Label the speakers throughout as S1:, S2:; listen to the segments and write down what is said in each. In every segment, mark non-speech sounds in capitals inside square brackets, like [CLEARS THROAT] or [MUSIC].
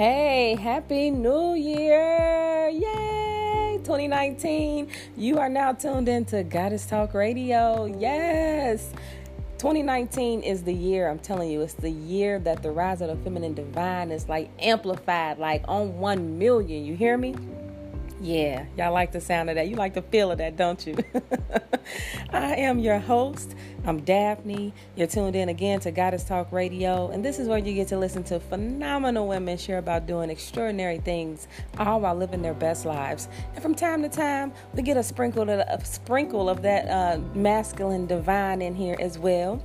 S1: Hey, happy new year! Yay! 2019. You are now tuned into Goddess Talk Radio. Yes! 2019 is the year, I'm telling you, it's the year that the rise of the feminine divine is like amplified, like on 1 million. You hear me? Yeah, y'all like the sound of that. You like the feel of that, don't you? [LAUGHS] I am your host. I'm Daphne. You're tuned in again to Goddess Talk Radio, and this is where you get to listen to phenomenal women share about doing extraordinary things, all while living their best lives. And from time to time, we get a sprinkle of, a sprinkle of that uh, masculine divine in here as well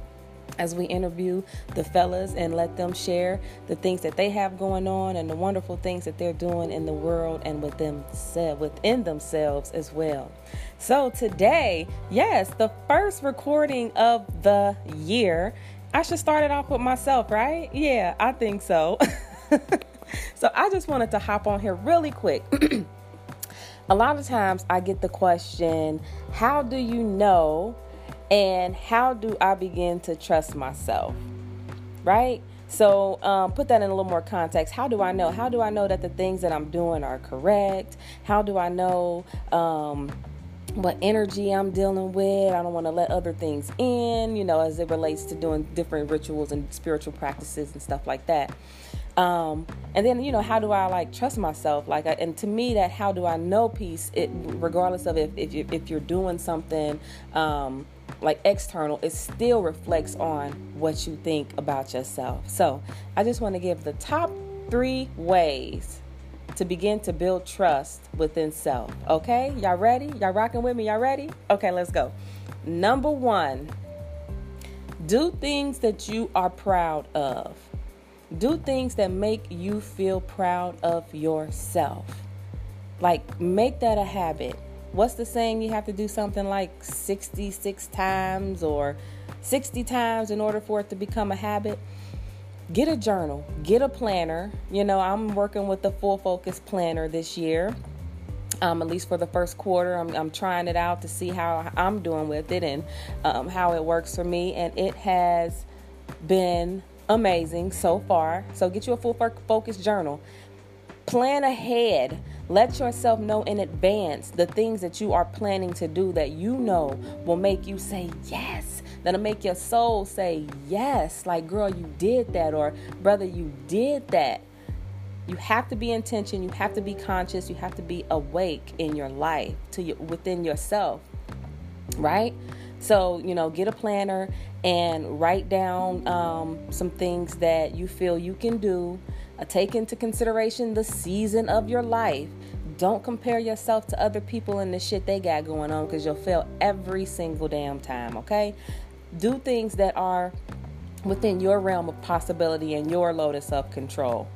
S1: as we interview the fellas and let them share the things that they have going on and the wonderful things that they're doing in the world and with themselves within themselves as well. So today, yes, the first recording of the year. I should start it off with myself, right? Yeah, I think so. [LAUGHS] so I just wanted to hop on here really quick. [CLEARS THROAT] A lot of times I get the question, how do you know and how do I begin to trust myself? Right? So, um, put that in a little more context. How do I know? How do I know that the things that I'm doing are correct? How do I know um, what energy I'm dealing with? I don't want to let other things in, you know, as it relates to doing different rituals and spiritual practices and stuff like that. Um, and then you know how do I like trust myself like and to me that how do I know piece it regardless of if if, you, if you're doing something um, like external, it still reflects on what you think about yourself. So I just want to give the top three ways to begin to build trust within self. Okay, y'all ready? Y'all rocking with me? Y'all ready? Okay, let's go. Number one, do things that you are proud of. Do things that make you feel proud of yourself. Like, make that a habit what's the saying? You have to do something like 66 times or 60 times in order for it to become a habit. Get a journal get a planner. You know i'm working with the full focus planner this year um, at least for the first quarter. I'm, I'm, trying it out to see how i'm doing with it and um, how it works for me. And it has been amazing so far. So get you a full focus journal plan ahead let yourself know in advance the things that you are planning to do that you know will make you say yes. That'll make your soul say yes. Like, girl, you did that, or brother, you did that. You have to be intention. You have to be conscious. You have to be awake in your life to within yourself, right? So you know, get a planner and write down um, some things that you feel you can do take into consideration the season of your life. Don't compare yourself to other people and the shit they got going on because you'll fail every single damn time, okay? Do things that are within your realm of possibility and your load of control.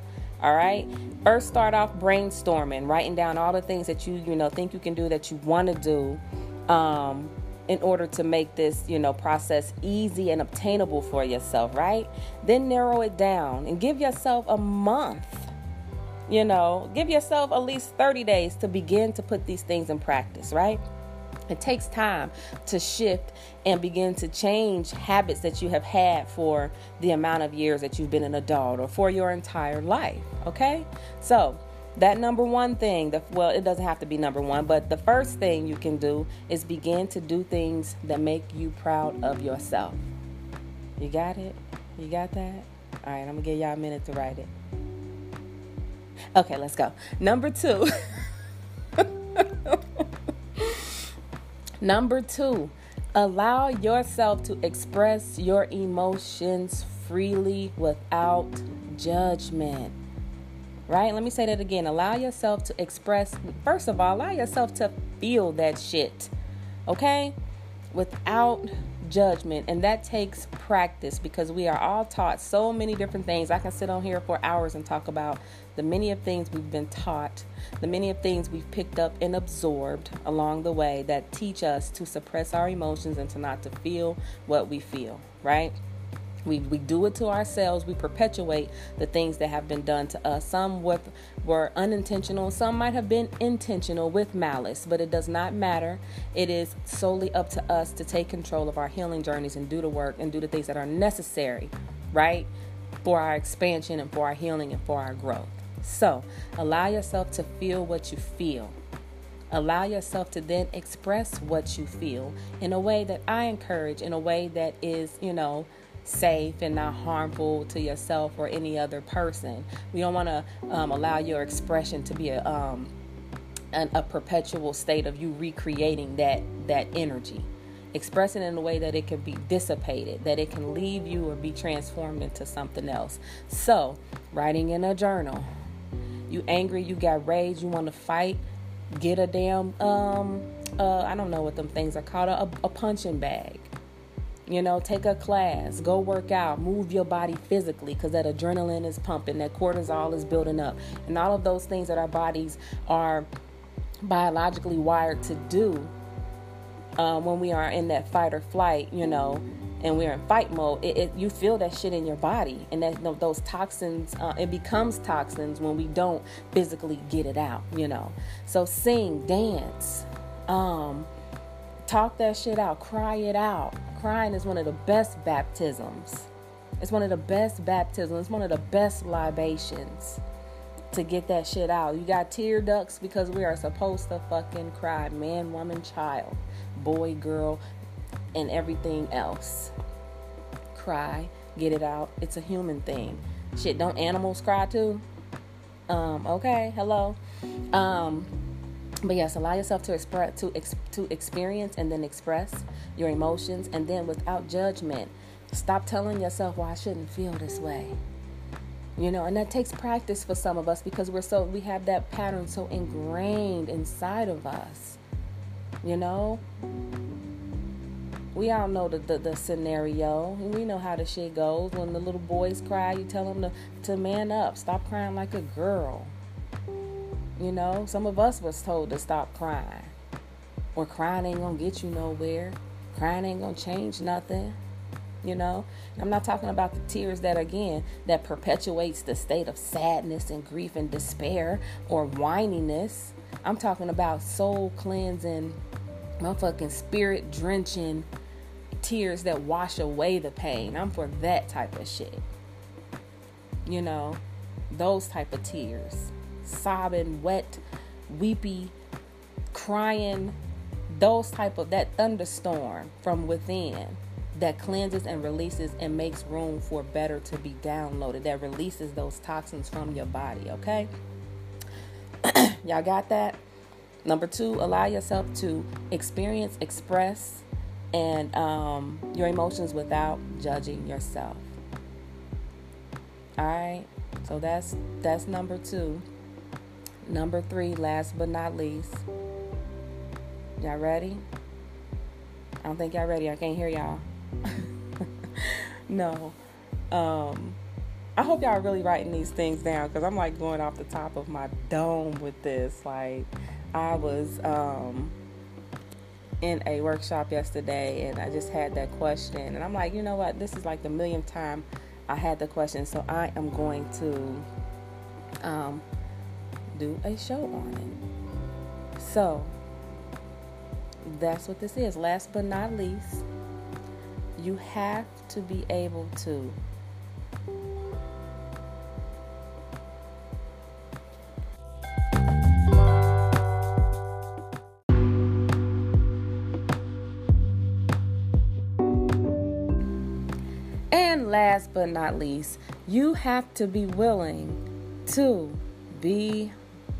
S1: All right. First, start off brainstorming, writing down all the things that you you know think you can do that you want to do, um, in order to make this, you know, process easy and obtainable for yourself, right? Then narrow it down and give yourself a month. You know, give yourself at least 30 days to begin to put these things in practice, right? It takes time to shift and begin to change habits that you have had for the amount of years that you've been an adult or for your entire life. Okay? So, that number one thing, the, well, it doesn't have to be number one, but the first thing you can do is begin to do things that make you proud of yourself. You got it? You got that? All right, I'm gonna give y'all a minute to write it. Okay, let's go. Number two. [LAUGHS] Number two, allow yourself to express your emotions freely without judgment right? Let me say that again. Allow yourself to express, first of all, allow yourself to feel that shit, okay? Without judgment. And that takes practice because we are all taught so many different things. I can sit on here for hours and talk about the many of things we've been taught, the many of things we've picked up and absorbed along the way that teach us to suppress our emotions and to not to feel what we feel, right? We, we do it to ourselves. We perpetuate the things that have been done to us. Some with, were unintentional, some might have been intentional with malice, but it does not matter. It is solely up to us to take control of our healing journeys and do the work and do the things that are necessary, right? For our expansion and for our healing and for our growth, So, allow yourself to feel what you feel. Allow yourself to then express what you feel in a way that I encourage, in a way that is, you know, safe and not harmful to yourself or any other person. We don't want to um, allow your expression to be a um, an, a perpetual state of you recreating that that energy. expressing in a way that it can be dissipated, that it can leave you or be transformed into something else. So, writing in a journal. You angry, you got rage, you want to fight, get a damn um uh I don't know what them things are called, a, a punching bag you know, take a class, go work out, move your body physically because that adrenaline is pumping, that cortisol is building up. And all of those things that our bodies are biologically wired to do um, when we are in that fight or flight, you know, and we're in fight mode, it, it, you feel that shit in your body, and that those toxins, uh, it becomes toxins when we don't physically get it out, you know. So sing, dance, um, talk that shit out, cry it out, Crying is one of the best baptisms. It's one of the best baptisms. It's one of the best libations to get that shit out. You got tear ducts because we are supposed to fucking cry. Man, woman, child, boy, girl, and everything else. Cry, get it out. It's a human thing. Shit, don't animals cry too? Um, okay, hello. Um, but yes allow yourself to express to ex, to experience and then express your emotions. And then without judgment stop telling yourself well i shouldn't feel this way. You know and that takes practice for some of us because we're so we have that pattern so ingrained inside of us. You know? We all know the, the, the scenario. We know how the shit goes. When the little boys cry you tell them to, to man up. Stop crying like a girl you know, some of us was told to stop crying. Or crying ain't gonna get you nowhere. Crying ain't gonna change nothing. You know, I'm not talking about the tears that again that perpetuates the state of sadness and grief and despair or whininess. I'm talking about soul cleansing, motherfucking spirit drenching tears that wash away the pain. I'm for that type of shit. You know, those type of tears sobbing, wet, weepy, crying, those type of that thunderstorm from within that cleanses and releases and makes room for better to be downloaded that releases those toxins from your body okay? [CLEARS THROAT] Y'all got that? Number two allow yourself to experience express and um, your emotions without judging yourself. All right? So that's that's number two Number three, last but not least. Y'all ready? I don't think y'all ready. I can't hear y'all. [LAUGHS] no. Um, I hope y'all are really writing these things down because I'm like going off the top of my dome with this. Like, I was um, in a workshop yesterday and I just had that question. And I'm like, you know what? This is like the millionth time I had the question. So I am going to um, do a show on it. So, that's what this is. Last but not least, you have to be able to And last but not least, you have to be willing to be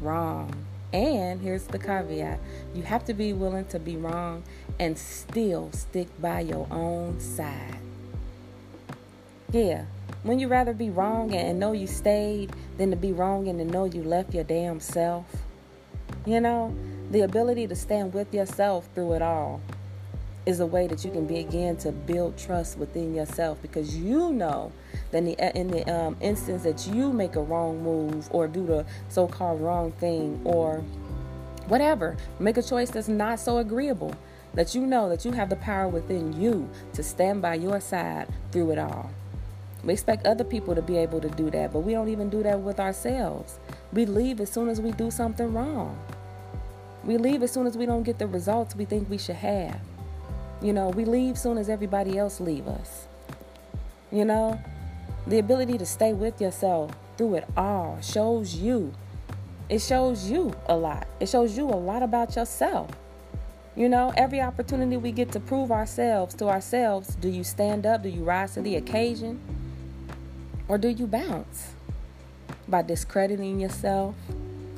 S1: wrong. And here's the caveat you have to be willing to be wrong and still stick by your own side. Yeah, when you rather be wrong and know you stayed than to be wrong and to know you left your damn self. You know, the ability to stand with yourself through it all is a way that you can begin to build trust within yourself because you know that in the, in the um, instance that you make a wrong move or do the so-called wrong thing or whatever make a choice that's not so agreeable that you know that you have the power within you to stand by your side through it all. We expect other people to be able to do that but we don't even do that with ourselves. We leave as soon as we do something wrong. We leave as soon as we don't get the results we think we should have you know, we leave soon as everybody else leave us. You know, the ability to stay with yourself through it all shows you. It shows you a lot. It shows you a lot about yourself. You know, every opportunity we get to prove ourselves to ourselves, do you stand up? Do you rise to the occasion? Or do you bounce? By discrediting yourself,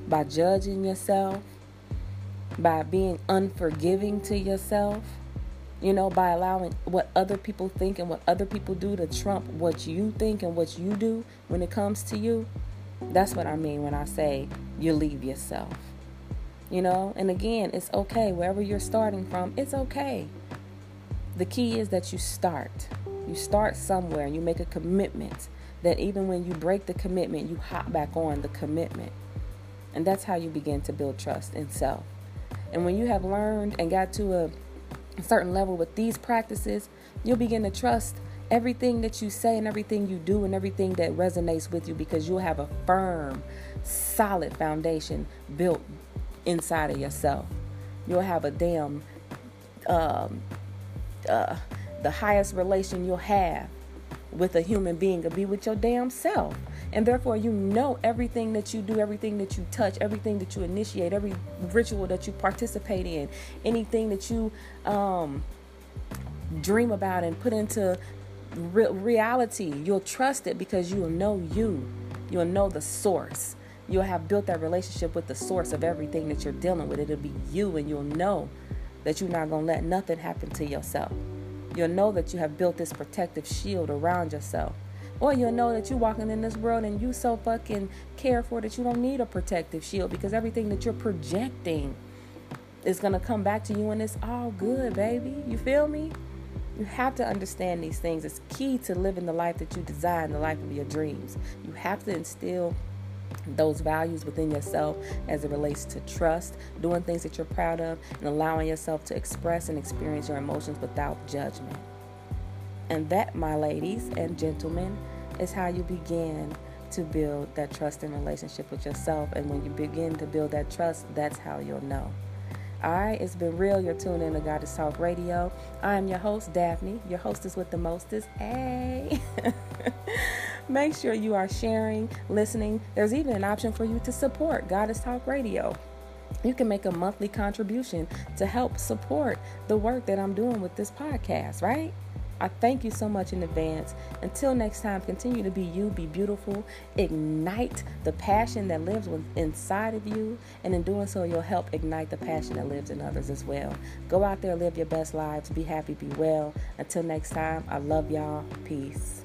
S1: by judging yourself, by being unforgiving to yourself, you know, by allowing what other people think and what other people do to trump what you think and what you do when it comes to you. That's what I mean when I say you leave yourself. You know, and again, it's okay. Wherever you're starting from, it's okay. The key is that you start. You start somewhere and you make a commitment that even when you break the commitment, you hop back on the commitment. And that's how you begin to build trust in self. And when you have learned and got to a certain level with these practices, you'll begin to trust everything that you say and everything you do and everything that resonates with you because you'll have a firm, solid foundation built inside of yourself. You'll have a damn, um, uh, the highest relation you'll have with a human being will be with your damn self. And therefore, you know everything that you do, everything that you touch, everything that you initiate, every ritual that you participate in, anything that you um, dream about and put into re- reality. You'll trust it because you'll know you, you'll know the source. You'll have built that relationship with the source of everything that you're dealing with. It'll be you, and you'll know that you're not going to let nothing happen to yourself. You'll know that you have built this protective shield around yourself. Or you'll know that you're walking in this world and you so fucking care for that you don't need a protective shield because everything that you're projecting is to come back to you and it's all good, baby. You feel me? You have to understand these things. It's key to living the life that you desire, the life of your dreams. You have to instill those values within yourself as it relates to trust, doing things that you're proud of, and allowing yourself to express and experience your emotions without judgment. And that, my ladies and gentlemen, is how you begin to build that trust and relationship with yourself. And when you begin to build that trust, that's how you'll know. All right, it's been real. You're tuned in to Goddess Talk Radio. I am your host, Daphne, your hostess with the mostest. Hey. [LAUGHS] Make sure you are sharing, listening. There's even an option for you to support Goddess Talk Radio. You can make a monthly contribution to help support the work that I'm doing with this podcast, right? I thank you so much in advance. Until next time, continue to be you, be beautiful, ignite the passion that lives inside of you, and in doing so, you'll help ignite the passion that lives in others as well. Go out there, live your best lives, be happy, be well. Until next time, I love y'all. Peace.